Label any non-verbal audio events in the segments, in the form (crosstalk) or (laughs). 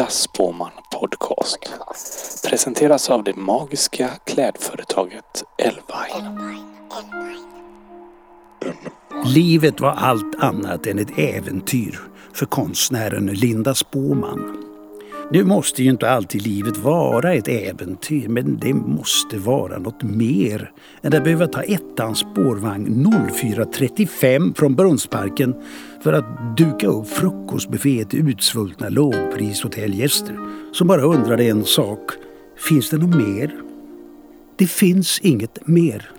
Äkta Spåman Podcast. Presenteras av det magiska klädföretaget Elvine. Livet var allt annat än ett äventyr för konstnären Linda Spåman. Nu måste ju inte alltid livet vara ett äventyr men det måste vara något mer än att behöva ta ettans spårvagn 04.35 från Brunnsparken för att duka upp frukostbuffé till utsvultna lågprishotellgäster som bara undrade en sak. Finns det något mer? Det finns inget mer.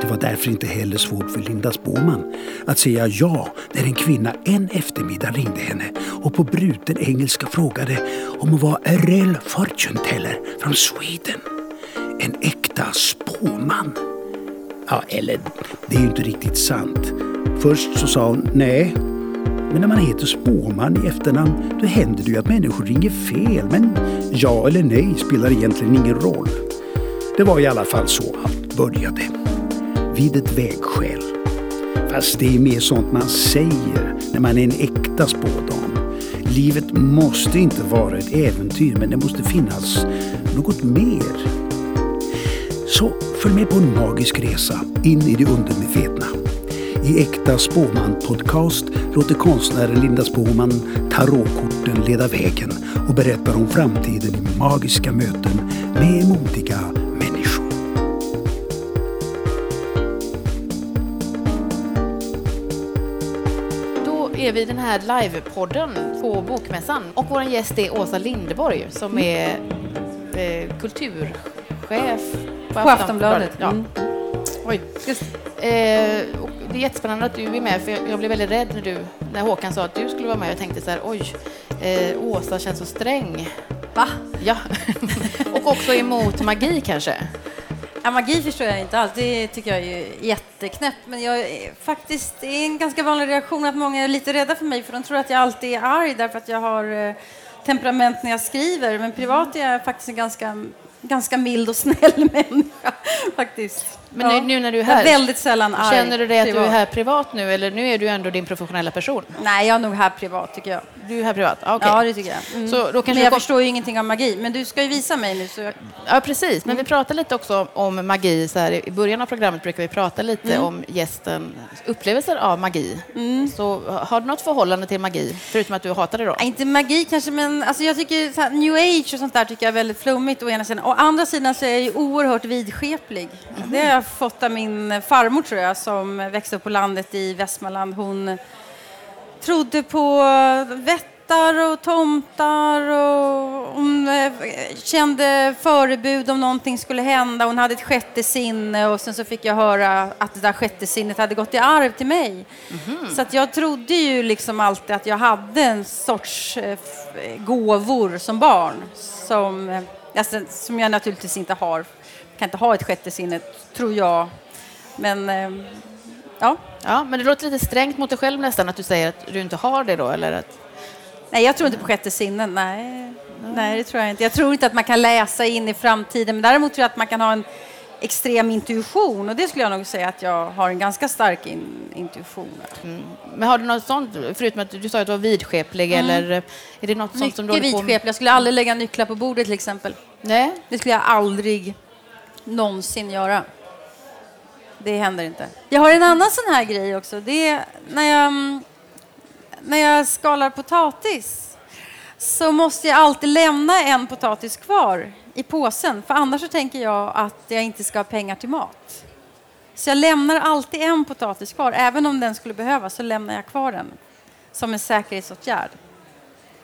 Det var därför inte heller svårt för Linda Spåman att säga ja när en kvinna en eftermiddag ringde henne och på bruten engelska frågade om hon var a real fortune teller från Sweden. En äkta spåman. Ja, eller det är ju inte riktigt sant. Först så sa hon nej. Men när man heter spåman i efternamn då händer det ju att människor ringer fel. Men ja eller nej spelar egentligen ingen roll. Det var i alla fall så allt började vid ett vägskäl. Fast det är mer sånt man säger när man är en äkta spådam. Livet måste inte vara ett äventyr men det måste finnas något mer. Så följ med på en magisk resa in i det undermedvetna. I Äkta Spåman Podcast låter konstnären Linda Spåman tarotkorten leda vägen och berättar om framtiden i magiska möten med modiga är vi den här livepodden på Bokmässan och vår gäst är Åsa Lindeborg som är eh, kulturchef på, På Aftonbladet. Ja. Mm. Oj. Eh, och det är jättespännande att du är med för jag, jag blev väldigt rädd när, du, när Håkan sa att du skulle vara med. Jag tänkte så här, oj, eh, Åsa känns så sträng. Va? Ja, (laughs) och också emot magi kanske. Ja, magi förstår jag inte alls. Det tycker jag är jätteknäppt. Men jag är faktiskt, det är en ganska vanlig reaktion att många är lite rädda för mig för de tror att jag alltid är arg därför att jag har eh, temperament när jag skriver. Men privat är jag faktiskt en ganska, ganska mild och snäll (laughs) människa. Faktiskt. Men nu, nu när du är Jag är här, väldigt sällan arg. känner du dig att du är privat. här privat nu eller nu är du ändå din professionella person? Nej, jag är nog här privat tycker jag. Du är här privat? Ah, okej. Ja, det tycker jag. Mm. Så då kanske men jag kom- förstår ju ingenting av magi. Men du ska ju visa mig nu. Så jag... Ja, precis. Men Mm. vi pratar lite också om magi. Så här, I början av programmet brukar vi prata lite Mm. om gästens upplevelser av magi. Så har du något förhållande till magi, förutom att du hatar det då? Ja, Inte magi kanske, men alltså jag tycker här, new age och sånt där tycker jag är väldigt flummigt å ena sidan. Å andra sidan så är jag ju oerhört vidskeplig. Det har jag fått av min farmor tror jag, som växte upp på landet i Västmanland. Hon trodde på vättar och tomtar och hon eh, kände förebud om någonting skulle hända. Hon hade ett sjätte sinne och sen så fick jag höra att det där sjätte sinnet hade gått i arv till mig. Så att jag trodde ju liksom alltid att jag hade en sorts eh, gåvor som barn som, eh, alltså, som jag naturligtvis inte har. Kan inte ha ett sjätte sinne, tror jag. Men eh, ja, Ja, men det låter lite strängt mot dig själv nästan att du säger att du inte har det då, eller att... Nej, jag tror inte på sjätte sinnen. Nej. Nej, det tror jag inte. Jag tror inte att man kan läsa in i framtiden. Men däremot tror jag att man kan ha en extrem intuition. Och det skulle jag nog säga att jag har en ganska stark in, intuition. Men har du något sånt, förutom att du sa att du var vidskeplig, eller är det något sånt som du Mm. Mycket håller på med? vidskeplig. Jag skulle aldrig lägga nycklar på bordet till exempel. Nej? Det skulle jag aldrig någonsin göra. Det händer inte. Jag har en annan sån här grej också. Det är när jag, mm, när jag skalar potatis så måste jag alltid lämna en potatis kvar i påsen. För annars så tänker jag att jag inte ska ha pengar till mat. Så jag lämnar alltid en potatis kvar. Även om den skulle behövas så lämnar jag kvar den. Som en säkerhetsåtgärd.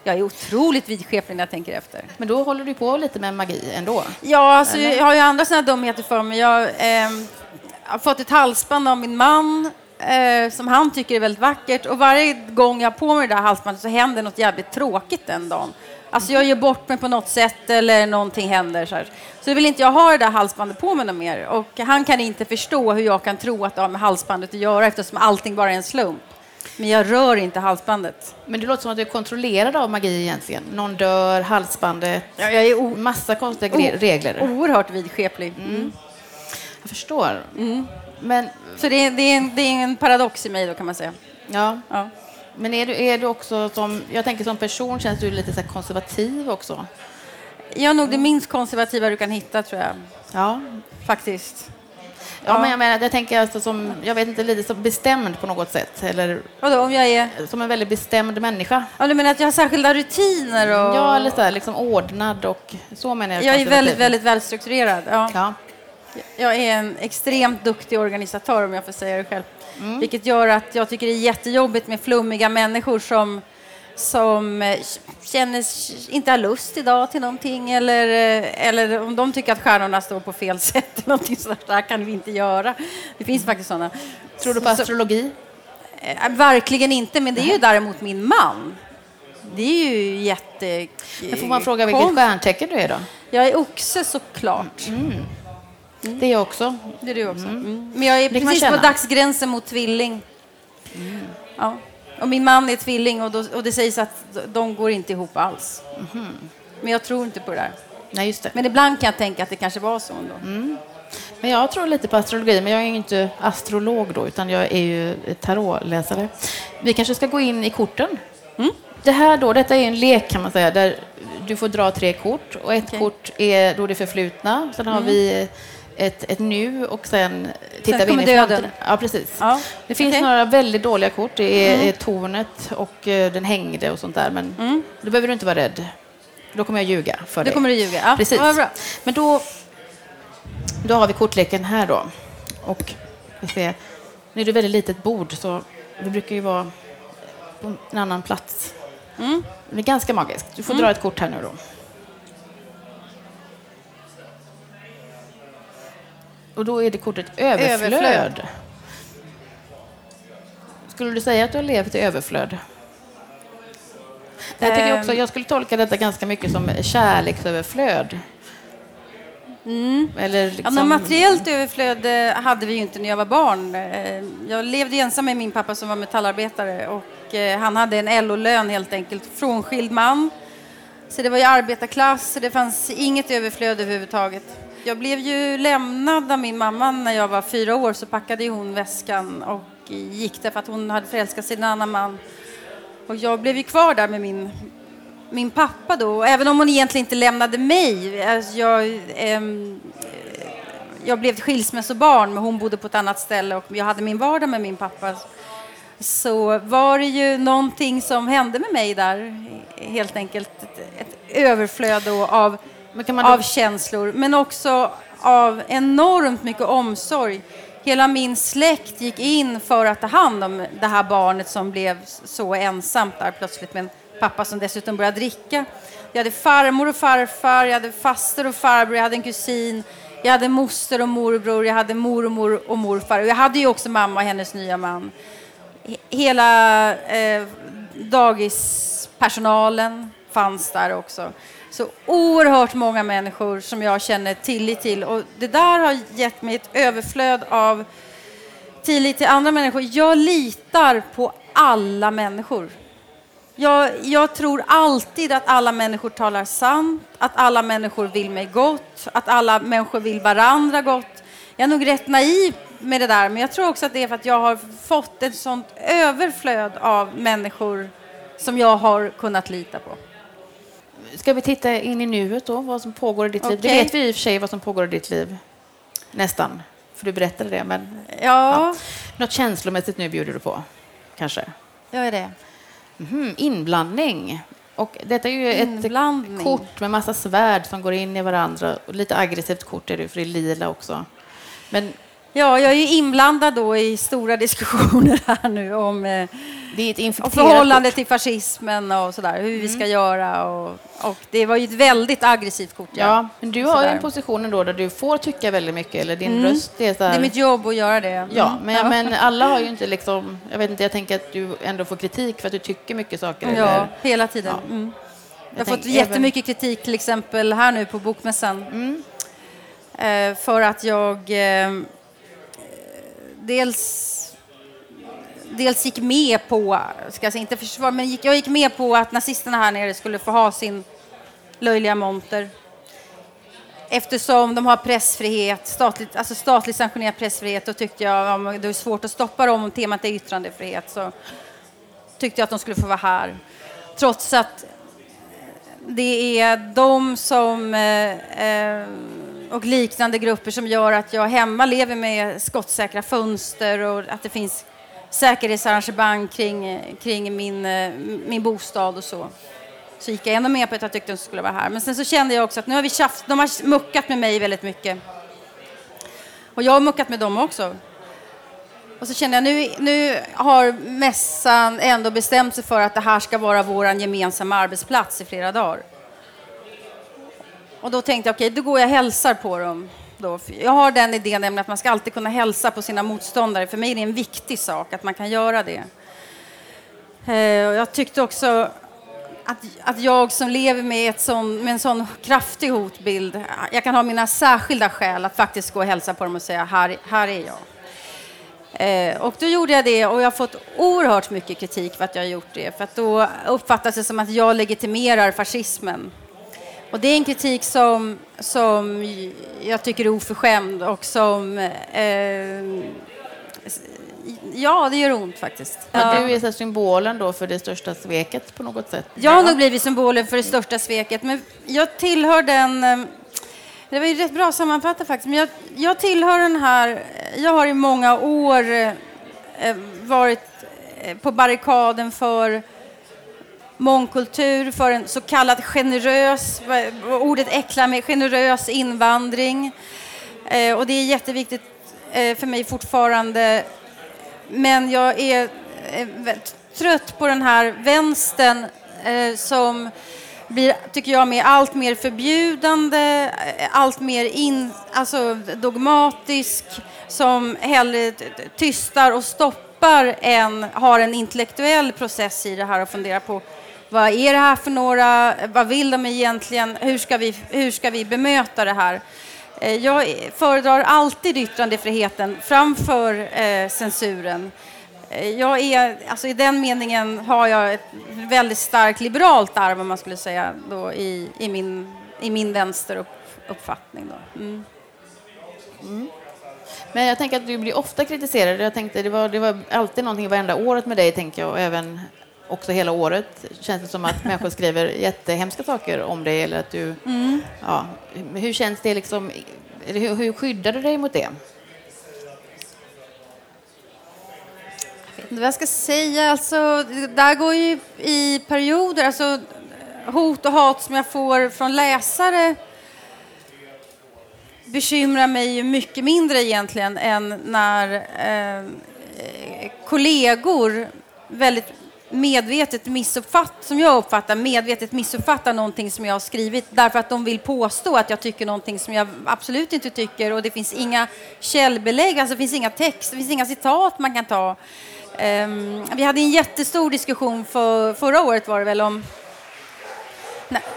Jag är otroligt vidskeplig när jag tänker efter. Men då håller du på lite med magi ändå? Ja, alltså, Eller? jag har ju andra sådana dumheter för mig. Jag ehm, har fått ett halsband av min man eh, som han tycker är väldigt vackert. Och varje gång jag har på mig det där halsbandet så händer något jävligt tråkigt den dagen. Alltså jag gör bort mig på något sätt eller någonting händer. Så, här. så vill inte jag ha det där halsbandet på mig något mer. Och han kan inte förstå hur jag kan tro att det har med halsbandet att göra eftersom allting bara är en slump. Men jag rör inte halsbandet. Men det låter som att du är kontrollerad av magi egentligen. Någon dör, halsbandet, Jag är o- massa konstiga regler. oerhört vidskeplig. Mm. Jag förstår. Men Så det är, det, är en, det är en paradox i mig då kan man säga. ja, Ja. Men är du, är du också som, jag tänker som person känns du lite så konservativ också? Jag är nog det minst konservativa du kan hitta, tror jag. Ja. Faktiskt. Ja, men jag menar, jag tänker alltså som, jag vet inte, lite som bestämd på något sätt. Eller Vadå, om jag är... som en väldigt bestämd människa. Ja, du menar att jag har särskilda rutiner? Och... Ja, eller så här, liksom ordnad och så menar jag. Jag är väldigt, väldigt välstrukturerad. Ja. Ja. Jag är en extremt duktig organisatör, om jag får säga det själv. Mm. Vilket gör att jag tycker det är jättejobbigt med flummiga människor som, som eh, känner inte har lust idag till någonting eller, eh, eller om de tycker att stjärnorna står på fel (laughs) sätt. eller Någonting sådär. Det här kan vi inte göra. Det finns faktiskt sådana. Tror du på Så- astrologi? Eh, Verkligen inte, men det är ju däremot min man. Det är ju jätte... Men får man fråga vilket stjärntecken du är då? Jag är oxe såklart. Det är jag också. Det är du också. Mm. Men jag är precis på dagsgränsen mot tvilling. Ja. Och min man är tvilling och, då, och det sägs att de går inte ihop alls. Men jag tror inte på det där. Nej, just det. Men ibland kan jag tänka att det kanske var så ändå. Men jag tror lite på astrologi, men jag är ju inte astrolog då, utan jag är ju tarotläsare. Vi kanske ska gå in i korten. Det här då, detta är en lek kan man säga, där du får dra tre kort och ett Okej. kort är då det förflutna, sen har vi ett, ett nu och sen tittar vi in i döden. framtiden. Ja, precis. Ja, Det finns okej. några väldigt dåliga kort. Det är, är tornet och eh, den hängde och sånt där, men då behöver du inte vara rädd. Då kommer jag ljuga för Då dig. kommer du ljuga. Ja, Precis. vad bra. Men då, då har vi kortleken här då. Och vi ser, nu är det väldigt litet bord så det brukar ju vara på en annan plats. Mm. Det är ganska magiskt. Du får dra ett kort här nu då. Och då är det kortet överflöd. Överflöd. Skulle du säga att du har levt i överflöd? Jag, tycker också, Ehm. jag skulle tolka detta ganska mycket som kärleksöverflöd. Ja, liksom, något materiellt överflöd eh, hade vi ju inte när jag var barn. Eh, Jag levde ensam med min pappa som var metallarbetare och eh, han hade en LO-lön helt enkelt, frånskild man. Så det var ju arbetarklass, så det fanns inget överflöd överhuvudtaget. Jag blev ju lämnad av min mamma när jag var fyra år så packade hon väskan och gick därför att hon hade förälskat sig i en annan man. Och jag blev ju kvar där med min, min pappa då, även om hon egentligen inte lämnade mig. Alltså jag, eh, jag blev ett skilsmässobarn, men hon bodde på ett annat ställe och jag hade min vardag med min pappa. Så var det ju någonting som hände med mig där, helt enkelt. Ett, ett överflöd då av, då- av känslor, men också av enormt mycket omsorg. Hela min släkt gick in för att ta hand om det här barnet som blev så ensamt där plötsligt med en pappa som dessutom började dricka. Jag hade farmor och farfar, jag hade faster och farbror, jag hade en kusin, jag hade moster och morbror, jag hade mormor och morfar jag hade ju också mamma och hennes nya man. Hela eh, dagispersonalen fanns där också. Så oerhört många människor som jag känner tillit till. Och det där har gett mig ett överflöd av tillit till andra människor. Jag litar på alla människor. Jag, jag tror alltid att alla människor talar sant, att alla människor vill mig gott, att alla människor vill varandra gott. Jag är nog rätt naiv med det där, men jag tror också att det är för att jag har fått ett sånt överflöd av människor som jag har kunnat lita på. Ska vi titta in i nuet då, vad som pågår i ditt liv? Det vet vi i och för sig vad som pågår i ditt liv. Nästan. För du berättade det, men Ja, något känslomässigt nu bjuder du på. Kanske. jag är det. Mhm, inblandning. Och detta är ju ett kort med massa svärd som går in i varandra. Och lite aggressivt kort är det, för det är lila också. Men Ja, jag är ju inblandad då i stora diskussioner (laughs) här nu om eh, det är ett och infekterat förhållande kort. till fascismen och sådär, hur vi ska göra. Och, och det var ju ett väldigt aggressivt kort. Ja, men du har ju en position ändå där du får tycka väldigt mycket, eller din röst är så här... Det är mitt jobb att göra det. Ja, Mm. men, men alla har ju inte liksom... Jag vet inte, jag tänker att du ändå får kritik för att du tycker mycket saker. Ja, Eller, hela tiden. Ja. Mm. Jag har Jag fått tänk- jättemycket kritik till exempel här nu på Bokmässan. Mm. Eh, för att jag eh, dels, dels gick med på, ska jag säga inte försvara, men gick, jag gick med på att nazisterna här nere skulle få ha sin löjliga monter. Eftersom de har pressfrihet, statligt, alltså statligt sanktionerad pressfrihet, då tyckte jag om det är svårt att stoppa dem om temat är yttrandefrihet. Så tyckte jag att de skulle få vara här. Trots att det är de som eh, eh, och liknande grupper som gör att jag hemma lever med skottsäkra fönster och att det finns säkerhetsarrangemang kring, kring min, eh, min bostad och så. Så gick jag ännu mer på att jag tyckte att de skulle vara här. Men sen så kände jag också att nu har vi tjafs, de har muckat med mig väldigt mycket. Och jag har muckat med dem också. Och så kände jag nu, nu har mässan ändå bestämt sig för att det här ska vara vår gemensamma arbetsplats i flera dagar. Och då tänkte jag, okej, okay, då går jag och hälsar på dem. Då. Jag har den idén nämligen att man ska alltid kunna hälsa på sina motståndare. För mig är det en viktig sak att man kan göra det. Eh, och jag tyckte också att, att jag som lever med, ett sån, med en sån kraftig hotbild, jag kan ha mina särskilda skäl att faktiskt gå och hälsa på dem och säga, här, här är jag. Eh, och då gjorde jag det och jag har fått oerhört mycket kritik för att jag har gjort det. För att då uppfattas det som att jag legitimerar fascismen. Och det är en kritik som, som jag tycker är oförskämd och som... Eh, ja, det gör ont faktiskt. Ja. Du är så symbolen då för det största sveket på något sätt? Jag har nog blivit symbolen för det största sveket. Men jag tillhör den... Eh, det var ju rätt bra sammanfattat faktiskt. Men jag, jag tillhör den här... Jag har i många år eh, varit eh, på barrikaden för mångkultur, för en så kallad generös, eh, ordet äcklar mig, generös invandring. Eh, och det är jätteviktigt eh, för mig fortfarande. Men jag är eh, trött på den här vänstern eh, som blir, tycker jag, med allt mer förbjudande, eh, allt mer in, alltså dogmatisk, som hellre tystar och stoppar än har en intellektuell process i det här och funderar på vad är det här för några? Vad vill de egentligen? Hur ska vi, hur ska vi bemöta det här? Eh, jag föredrar alltid yttrandefriheten framför eh, censuren. Eh, jag är, alltså I den meningen har jag ett väldigt starkt liberalt arv, om man skulle säga, då, i, i, min, i min vänsteruppfattning. Då. Mm. Mm. Men jag tänker att du blir ofta kritiserad. Jag tänkte, det, var, det var alltid någonting varenda året med dig, tänker jag, och även också hela året känns det som att människor skriver jättehemska saker om dig. Eller att du, mm. ja, hur känns det liksom? Hur, hur skyddar du dig mot det? Jag vet inte vad jag ska säga. Alltså, där går ju i perioder. Alltså, hot och hat som jag får från läsare bekymrar mig mycket mindre egentligen än när eh, kollegor väldigt medvetet missuppfattar, som jag uppfattar, medvetet missuppfattar någonting som jag har skrivit därför att de vill påstå att jag tycker någonting som jag absolut inte tycker och det finns inga källbelägg, alltså det finns inga texter, det finns inga citat man kan ta. Um, vi hade en jättestor diskussion för, förra året var det väl om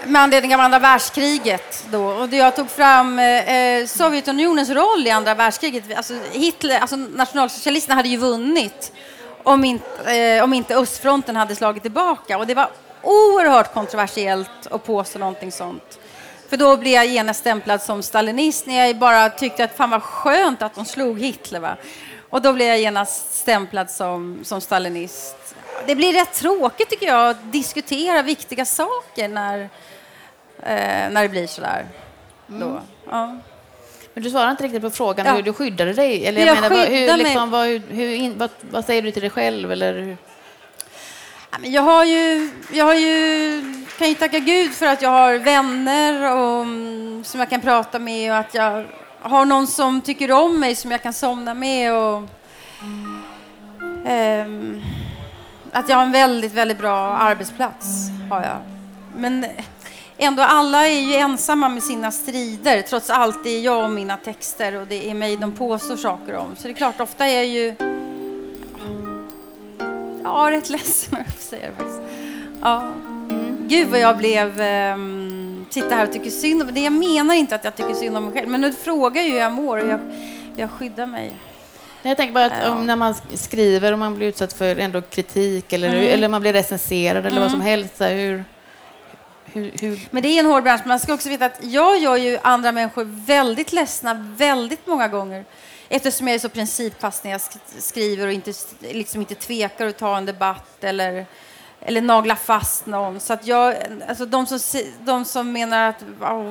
med anledning av andra världskriget. Då. Och jag tog fram eh, eh, Sovjetunionens roll i andra världskriget. Alltså, Hitler, alltså nationalsocialisterna hade ju vunnit om inte, eh, om inte östfronten hade slagit tillbaka. Och det var oerhört kontroversiellt att påstå någonting sånt. För då blev jag genast stämplad som stalinist när jag bara tyckte att fan vad skönt att de slog Hitler. Va? Och då blev jag genast stämplad som, som stalinist. Det blir rätt tråkigt tycker jag att diskutera viktiga saker när, eh, när det blir sådär. Mm. Då. Ja. Men du svarar inte riktigt på frågan ja. hur du skyddade dig. Eller jag, jag menar, hur, liksom, vad, hur, vad, vad, säger du till dig själv? Eller Jag har ju, jag har ju, kan ju tacka Gud för att jag har vänner och, mm, som jag kan prata med och att jag har någon som tycker om mig som jag kan somna med. Och, um, att jag har en väldigt, väldigt bra arbetsplats. Har jag. Men ändå alla är ju ensamma med sina strider. Trots allt det är jag och mina texter och det är mig de påstår saker om. Så det är klart, ofta är jag ju ja, rätt (laughs) ledsen jag säga det faktiskt. Ja. Gud vad jag blev um, sitta här och tycker synd om det. Jag menar inte att jag tycker synd om mig själv, men nu frågar ju hur jag mår och jag, jag skyddar mig. Jag tänker bara att ja. när man skriver och man blir utsatt för ändå kritik eller, mm. eller man blir recenserad eller mm. vad som helst. Så hur, hur, hur... Men det är en hård bransch. Man ska också veta att jag gör ju andra människor väldigt ledsna väldigt många gånger. eftersom jag är så principfast när jag skriver och inte, liksom inte tvekar att ta en debatt eller, eller nagla fast någon. Så att jag, alltså de, som, de som menar att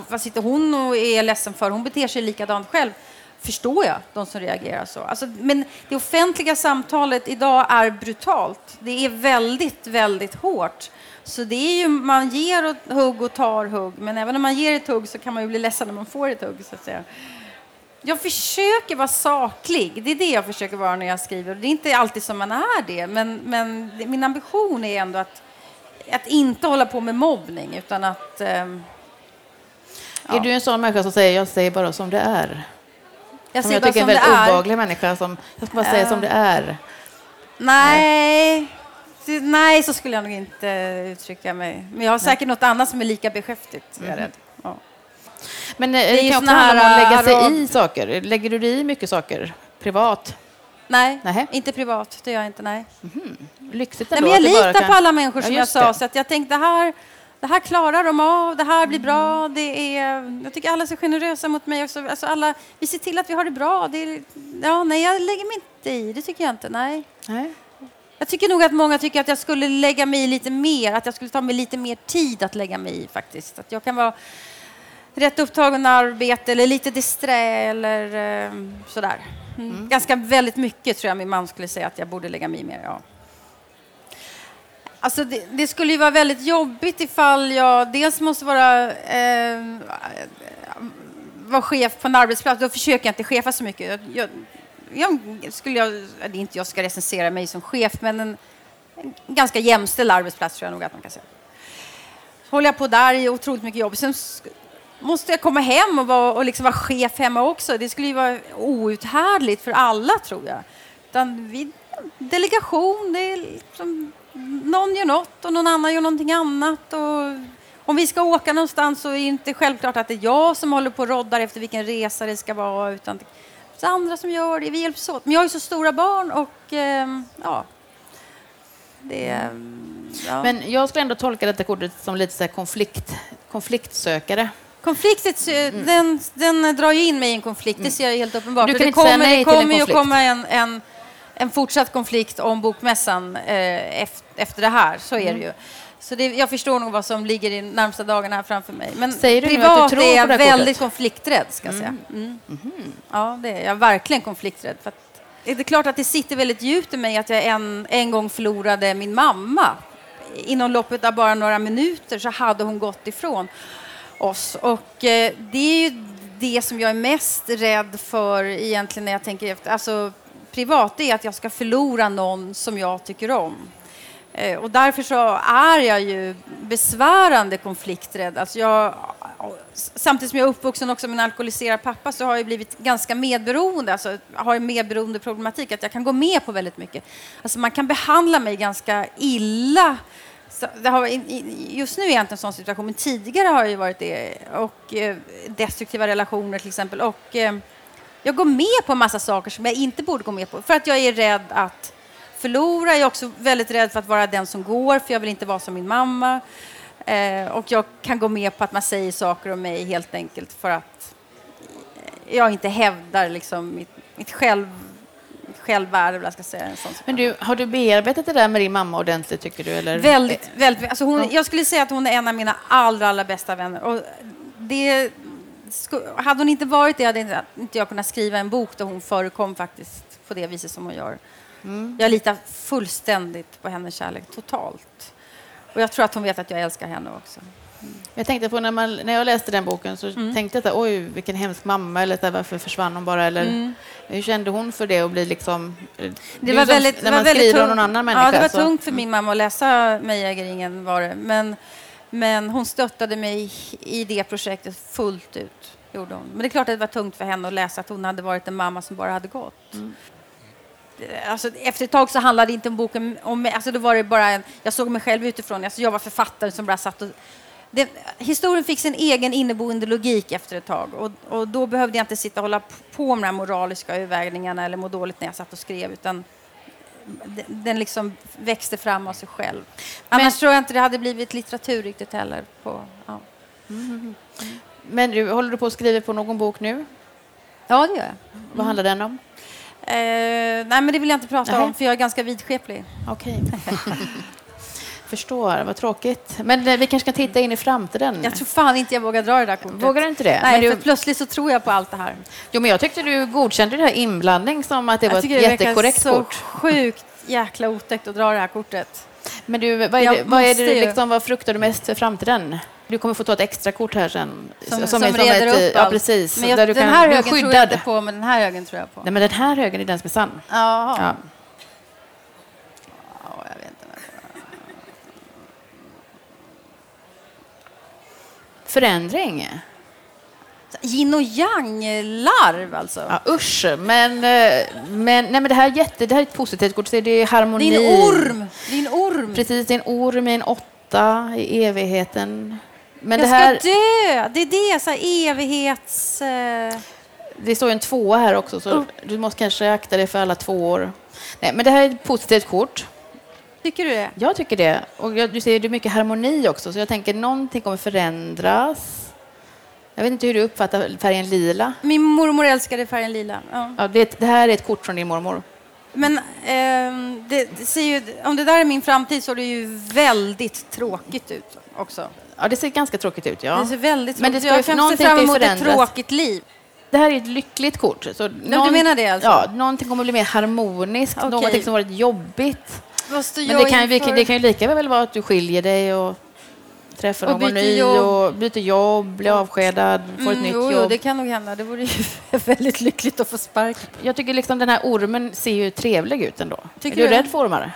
vad sitter hon och är ledsen för, hon beter sig likadant själv förstår jag de som reagerar så. Alltså, men det offentliga samtalet idag är brutalt. Det är väldigt, väldigt hårt. Så det är ju, man ger och hugg och tar hugg, men även om man ger ett hugg så kan man ju bli ledsen när man får ett hugg. Så att säga. Jag försöker vara saklig, det är det jag försöker vara när jag skriver. Det är inte alltid som man är det, men, men min ambition är ändå att, att inte hålla på med mobbning, utan att... Um, ja. Är du en sån människa som säger jag säger bara som det är? Jag, som jag tycker är en väldigt obehaglig människa som jag ska bara säga uh, som det är. Nej. nej, så skulle jag nog inte uttrycka mig. Men jag har säkert nej. något annat som är lika beskäftigt, mm. jag är mhm. rädd. Ja. Men eh, det, det kan också handla om att lägga sig arab... i saker. Lägger du dig i mycket saker privat? Nej, nej, inte privat. Det gör jag inte. Nej. Mm. Lyxigt nej, men Jag litar kan... på alla människor, som ja, jag sa. Det. Så att jag tänkte, det här, det här klarar de av, det här blir bra. Mm. Det är, jag tycker alla är så generösa mot mig också. Alltså alla, vi ser till att vi har det bra. Det är, ja, nej, jag lägger mig inte i. Det tycker jag inte. Nej. nej. Jag tycker nog att många tycker att jag skulle lägga mig i lite mer, att jag skulle ta mig lite mer tid att lägga mig i faktiskt. Att jag kan vara rätt upptagen med arbete eller lite disträ eller eh, sådär. Mm. Mm. Ganska väldigt mycket tror jag min man skulle säga att jag borde lägga mig i mer. Ja. Alltså det, det, skulle ju vara väldigt jobbigt ifall jag dels måste vara, eh, vara chef på en arbetsplats. Då försöker jag inte chefa så mycket. Jag, jag, jag, skulle jag, det är inte jag ska recensera mig som chef, men en, en ganska jämställd arbetsplats tror jag nog att man kan säga. Så håller jag på där i otroligt mycket jobb. Sen måste jag komma hem och vara, och liksom vara chef hemma också. Det skulle ju vara outhärdligt för alla, tror jag. Utan vi, delegation, det är liksom, någon gör något och någon annan gör någonting annat. Och om vi ska åka någonstans så är det inte självklart att det är jag som håller på och roddar efter vilken resa det ska vara, utan det är andra som gör det. Vi hjälps åt. Men jag har ju så stora barn och eh, ja, det... Ja. Men jag skulle ändå tolka detta kortet som lite så konflikt, konfliktsökare. Konfliktet, mm. den, den drar ju in mig i en konflikt, det ser jag helt uppenbart. Du kan det kommer, det kommer ju att komma en, en, en fortsatt konflikt om bokmässan eh, efter det här, så är mm. det ju. Så det, jag förstår nog vad som ligger i närmsta dagarna här framför mig. Men Säger du privat att du tror är jag väldigt kortet? konflikträdd, ska jag säga. Mm. Mm. Ja, det är jag verkligen konflikträdd. För det är klart att det sitter väldigt djupt i mig att jag en, en gång förlorade min mamma. Inom loppet av bara några minuter så hade hon gått ifrån oss. Och eh, det är ju det som jag är mest rädd för egentligen när jag tänker efter. Alltså privat, det är att jag ska förlora någon som jag tycker om. Eh, och därför så är jag ju besvärande konflikträdd. Alltså jag, samtidigt som jag är uppvuxen också med en alkoholiserad pappa så har jag blivit ganska medberoende. Alltså har en medberoende problematik, att jag kan gå med på väldigt mycket. Alltså man kan behandla mig ganska illa har, just nu är jag inte en sån situation, men tidigare har jag varit det. Och eh, destruktiva relationer till exempel. Och eh, jag går med på en massa saker som jag inte borde gå med på. För att jag är rädd att förlora. Jag är också väldigt rädd för att vara den som går, för jag vill inte vara som min mamma. Eh, och jag kan gå med på att man säger saker om mig helt enkelt för att jag inte hävdar liksom mitt, mitt själv självvärde. Jag ska säga, en sån Men du, har du bearbetat det där med din mamma ordentligt, tycker du? Eller? Väldigt. väldigt alltså hon, Jag skulle säga att hon är en av mina allra, allra bästa vänner. Och det, hade hon inte varit det hade inte jag kunnat skriva en bok där hon förekom faktiskt på det viset som hon gör. Mm. Jag litar fullständigt på hennes kärlek, totalt. Och jag tror att hon vet att jag älskar henne också. Jag tänkte på när, man, när jag läste den boken så mm. tänkte jag att oj, vilken hemsk mamma, eller varför försvann hon bara? Eller, mm. Hur kände hon för det att bli liksom... Det var väldigt, när man skriver om någon annan människa. Ja, det var så. tungt för min mamma att läsa Mejägeringen var det. Men, men hon stöttade mig i det projektet fullt ut. Gjorde hon. Men det är klart att det var tungt för henne att läsa att hon hade varit en mamma som bara hade gått. Mm. Alltså, efter ett tag så handlade det inte om boken om mig. Alltså, då var det bara en, jag såg mig själv utifrån. Alltså, jag var författare som bara satt och det, historien fick sin egen inneboende logik efter ett tag och, och, då behövde jag inte sitta och hålla på med de moraliska övervägningarna eller må dåligt när jag satt och skrev utan den liksom växte fram av sig själv. Annars Men, tror jag inte det hade blivit litteratur riktigt heller. På, ja. mm, mm, mm. Men du, håller du på att skriva på någon bok nu? Ja, det gör jag. Vad handlar den om? Eh, nej, men det vill jag inte prata Nej. om, för jag är ganska vidskeplig. Okej. (laughs) Förstår, vad tråkigt. Men eh, vi kanske kan titta in i framtiden. Jag tror fan inte jag vågar dra det där kortet. Vågar du inte det? Nej, Men du- för plötsligt så tror jag på allt det här. Jo, men jag tyckte du godkände det här inblandning som att det var jag ett det verkar jättekorrekt så kort. sjukt jäkla otäckt att dra det här kortet. Men du, vad är det, vad, är det liksom, vad fruktar du mest för framtiden? Du kommer få ta ett extra kort här sen. Som, är som, ett, reder upp Ja, allt. precis. Men jag, där du den kan, här högen tror jag inte på, men den här högen tror jag på. Nej, men den här högen är den som är sann. Jaha. Ja. Ja, jag vet inte. Förändring? Yin och yang-larv alltså. Ja, usch. Men, eh, men, nej, men det, här är jätte, det här är ett positivt kort. Det är harmoni. Det är en orm. Precis, en orm i en åtta i evigheten. Men jag det här, ska dö! Det är det, så här evighets... Eh... det står ju en tvåa här också, så du måste kanske akta dig för alla tvåor. Nej, men det här är ett positivt kort. Tycker du det? Jag tycker det. Och jag, du ser, det är mycket harmoni också, så jag tänker någonting kommer förändras. Jag vet inte hur du uppfattar färgen lila. Min mormor älskade färgen lila. Ja. Ja, det, det här är ett kort från din mormor. Men ehm, det, det ser ju, om det där är min framtid så är det ju väldigt tråkigt ut också. Ja, det ser ganska tråkigt ut. Ja. Det ser väldigt Men det ska Jag kan se fram emot ett tråkigt liv. Det här är ett lyckligt kort. Så du menar det alltså? Ja, någonting kommer bli mer harmoniskt, Okej. någonting som varit jobbigt. Men det kan, inför? det kan ju lika väl vara att du skiljer dig och träffar Och någon ny jobb. och byter jobb, blir avskedad, får ett Mm, nytt jo, jo, jobb. det kan nog hända. Det vore ju (laughs) väldigt lyckligt att få sparken. Jag tycker liksom den här ormen ser ju trevlig ut ändå. Tycker är du du rädd för ormar?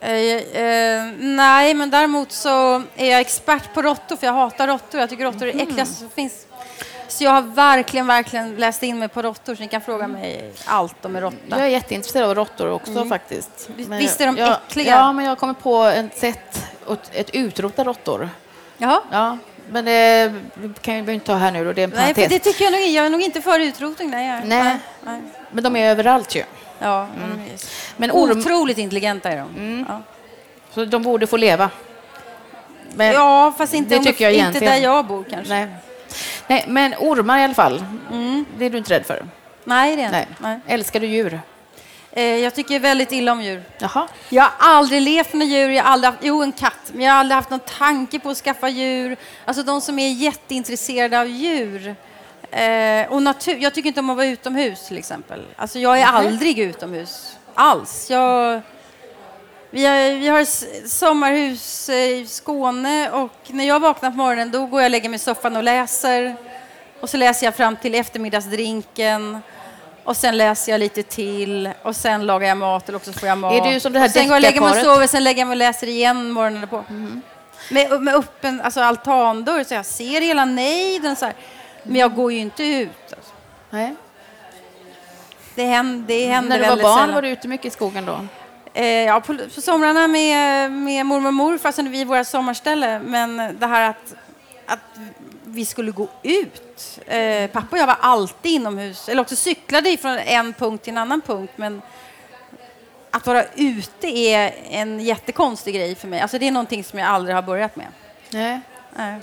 Eh, eh, nej, men däremot så är jag expert på råttor, för jag hatar råttor. Jag tycker råttor är det Mm. äckligaste som finns. Så jag har verkligen, verkligen läst in mig på råttor, så ni kan fråga mig allt om en råtta. Jag är jätteintresserad av råttor också faktiskt. Mm. Visst- Men visst är de jag, äckliga? Ja, men jag har kommit på ett sätt att utrota råttor. Jaha. Ja, men det kan vi inte ta här nu då, det är en Nej, parentes. det tycker jag nog Jag är nog inte för utrotning. Nej, Nej. nej. Men de är överallt ju. Ja, är Men orm, Otroligt intelligenta är de. Mm. Ja. så de borde få leva. Men, ja, fast inte, det tycker jag inte där jag bor kanske. Nej. Nej, men ormar i alla fall. Mm. Det är du inte rädd för? Nej, det är Nej. Nej. Älskar du djur? Eh, jag tycker väldigt illa om djur. Jaha. Jag har aldrig levt med djur. Jag har aldrig haft, jo, en katt. Men jag har aldrig haft någon tanke på att skaffa djur. Alltså de som är jätteintresserade av djur. Eh, och natur. Jag tycker inte om att vara utomhus till exempel. Alltså jag är aldrig utomhus. Alls. Jag, vi, har, vi har sommarhus i Skåne och när jag vaknar på morgonen då går jag och lägger mig i soffan och läser. Och så läser jag fram till eftermiddagsdrinken. Och sen läser jag lite till och sen lagar jag mat eller också får jag mat. Är du som det här och sen går jag och lägger mig och sover, sen lägger jag mig och läser igen morgonen på. Med, med öppen alltså altandörr så jag ser hela nejden så här. Men jag går ju inte ut. Alltså. Nej. Det händer, det händer När du var barn sällan. var du ute mycket i skogen då? Eh, ja, på, på somrarna med, med mormor och morfar, sen vi våra sommarställe. Men det här att, att vi skulle gå ut. Eh, pappa och jag var alltid inomhus, eller också cyklade från en punkt till en annan punkt. Men att vara ute är en jättekonstig grej för mig. Alltså det är någonting som jag aldrig har börjat med. Nej. Nej.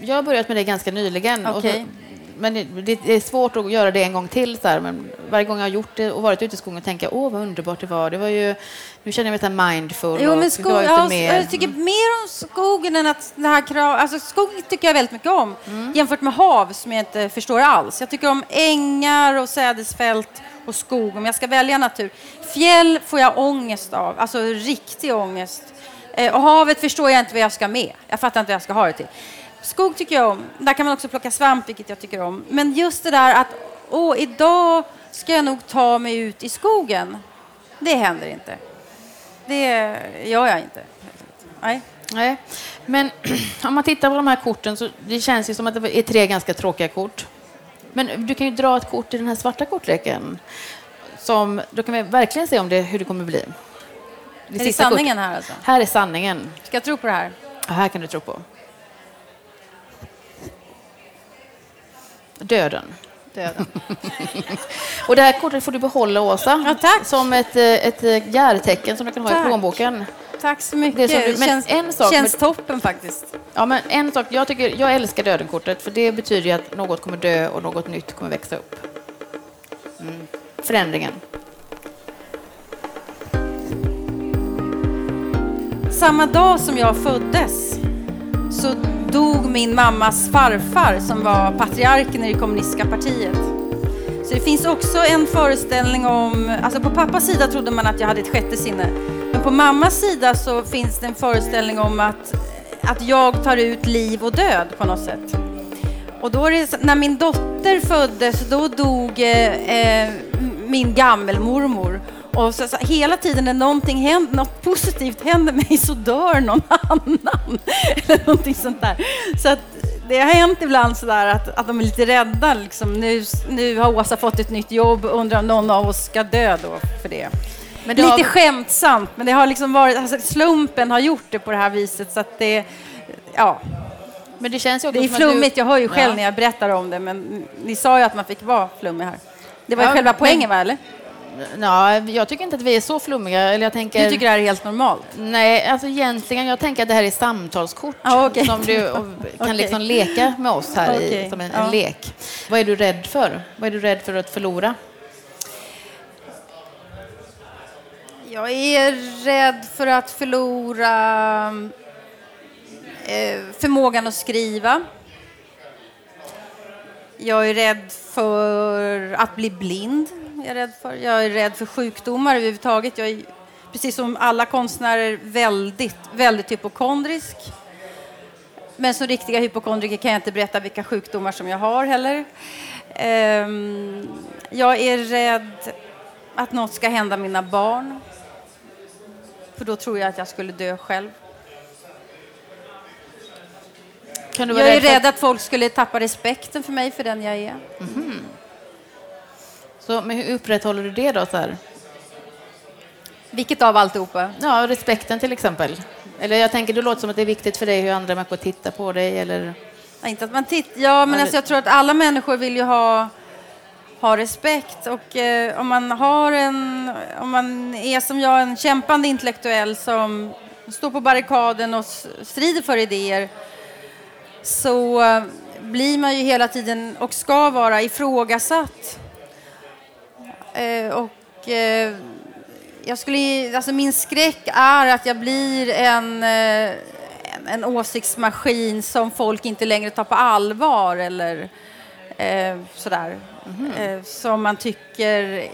Jag har börjat med det ganska nyligen. och Okej. så, men det, det är svårt att göra det en gång till. Så här, men varje gång jag har gjort det och varit ute i skogen tänker jag åh vad underbart det var. Det var ju, nu känner jag mig så här mindful. Jo, och men skog, ute jag, mer. jag tycker mer om skogen än att det här krav... Alltså skog tycker jag väldigt mycket om. Mm. Jämfört med hav som jag inte förstår alls. Jag tycker om ängar och sädesfält och skog om jag ska välja natur. Fjäll får jag ångest av, alltså riktig ångest. Eh, och havet förstår jag inte vad jag ska med. Jag fattar inte vad jag ska ha det till. Skog tycker jag om. Där kan man också plocka svamp, vilket jag tycker om. Men just det där att åh, idag ska jag nog ta mig ut i skogen. Det händer inte. Det gör jag inte. Nej. Nej. Men (clears throat) om man tittar på de här korten så det känns ju som att det är tre ganska tråkiga kort. Men du kan ju dra ett kort i den här svarta kortleken. Som, då kan vi verkligen se om det, hur det kommer bli. Det är det sanningen kort- här alltså? Här är sanningen. Ska jag tro på det här? Ja, här kan du tro på. Döden. Döden. (laughs) Och det här kortet får du behålla, Åsa. Ja, tack. Som ett, eh, ett eh, järtecken som du kan ha Tack. i plånboken. tack så mycket. Det du- känns, en sak känns toppen faktiskt. Ja, men en sak, jag, tycker, jag älskar dödenkortet för det betyder att något kommer dö och något nytt kommer växa upp. Mm. Förändringen. Samma dag som jag föddes så dog min mammas farfar som var patriarken i det kommunistiska partiet. Så det finns också en föreställning om, alltså på pappas sida trodde man att jag hade ett sjätte sinne. Men på mammas sida så finns det en föreställning om att, att jag tar ut liv och död på något sätt. Och då är det, när min dotter föddes, då dog eh, eh, min gammelmormor. Och så, så, hela tiden när någonting händer, något positivt händer mig så dör någon (laughs) annan. Eller någonting sånt där. Så att det har hänt ibland sådär att, att de är lite rädda. Liksom. Nu, nu har Åsa fått ett nytt jobb, undrar om någon av oss ska dö då för det. Men det lite har- skämtsamt, men det har liksom varit, alltså, slumpen har gjort det på det här viset. Så att det, ja, Men det känns ju också det är att du- flummigt, jag hör ju själv Ja. när jag berättar om det, men ni sa ju att man fick vara flummig här. Det var Ja, själva men- poängen, va? Eller? Ja, jag tycker inte att vi är så flummiga. Eller jag tänker... Du tycker det här är helt normalt? Nej, alltså egentligen, jag tänker att det här är samtalskort Ja, okej. som du (laughs) kan Okej. liksom leka med oss här Okej, i, som en, ja. en lek. Vad är du rädd för? Vad är du rädd för att förlora? Jag är rädd för att förlora eh, förmågan att skriva. Jag är rädd för att bli blind. Jag är rädd för, jag är rädd för sjukdomar överhuvudtaget. Jag är, precis som alla konstnärer, väldigt, väldigt hypokondrisk. Men som riktiga hypokondriker kan jag inte berätta vilka sjukdomar som jag har heller. Ehm, jag är rädd att något ska hända mina barn. För då tror jag att jag skulle dö själv. Jag är rädd att folk skulle tappa respekten för mig för den jag är. Så, men hur upprätthåller du det då? Så här? Vilket av alltihopa? Ja, respekten till exempel. Eller jag tänker, det låter som att det är viktigt för dig hur andra människor tittar på dig. Eller... Ja, inte att man titt- ja, men alltså jag tror att alla människor vill ju ha, ha respekt. Och eh, om man har en, om man är som jag, en kämpande intellektuell som står på barrikaden och strider för idéer så eh, blir man ju hela tiden och ska vara ifrågasatt. Eh, och eh, jag skulle, alltså min skräck är att jag blir en, eh, en, en åsiktsmaskin som folk inte längre tar på allvar eller eh, sådär. Eh, som man tycker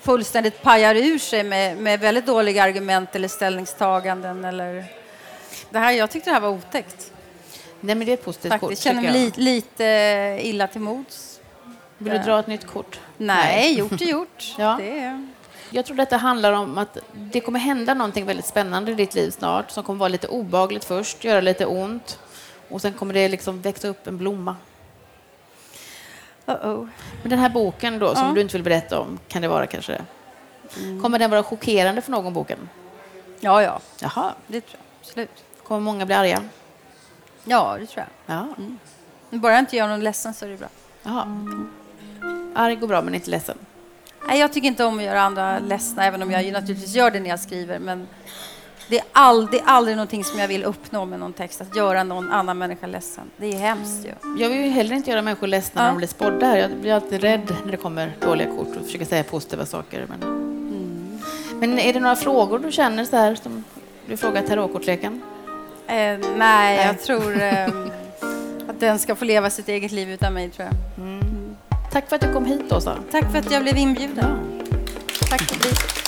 fullständigt pajar ur sig med, med väldigt dåliga argument eller ställningstaganden. Eller... Det här, jag tyckte det här var otäckt. Nej, men det är positivt kort. Faktiskt. Känner mig jag. li, lite illa till mods. Vill du dra ett nytt kort? Nej, (laughs) gjort är gjort. (laughs) Ja. Det. Jag tror detta handlar om att det kommer hända någonting väldigt spännande i ditt liv snart som kommer vara lite obagligt först, göra lite ont och sen kommer det liksom växa upp en blomma. Uh-oh. Men den här boken då, som Ja. du inte vill berätta om, kan det vara kanske? Kommer den vara chockerande för någon, boken? Ja, ja, Jaha. det tror jag. Absolut. Kommer många bli arga? Ja, det tror jag. Ja. Men Bara jag inte gör någon ledsen så är det bra. Jaha. Arg går bra, men inte ledsen. Nej, jag tycker inte om att göra andra ledsna, även om jag naturligtvis gör det när jag skriver. Men det är aldrig, aldrig någonting som jag vill uppnå med någon text, att göra någon annan människa ledsen. Det är hemskt ju. Jag vill ju heller inte göra människor ledsna Ja. när de blir spådda. Jag blir alltid rädd när det kommer dåliga kort och försöker säga positiva saker. Men, men är det några frågor du känner så här som du frågar tarotkortleken? Eh, nej, jag tror eh, att den ska få leva sitt eget liv utan mig, tror jag. Tack för att du kom hit, Åsa. Tack för att jag blev inbjuden. Tack för det.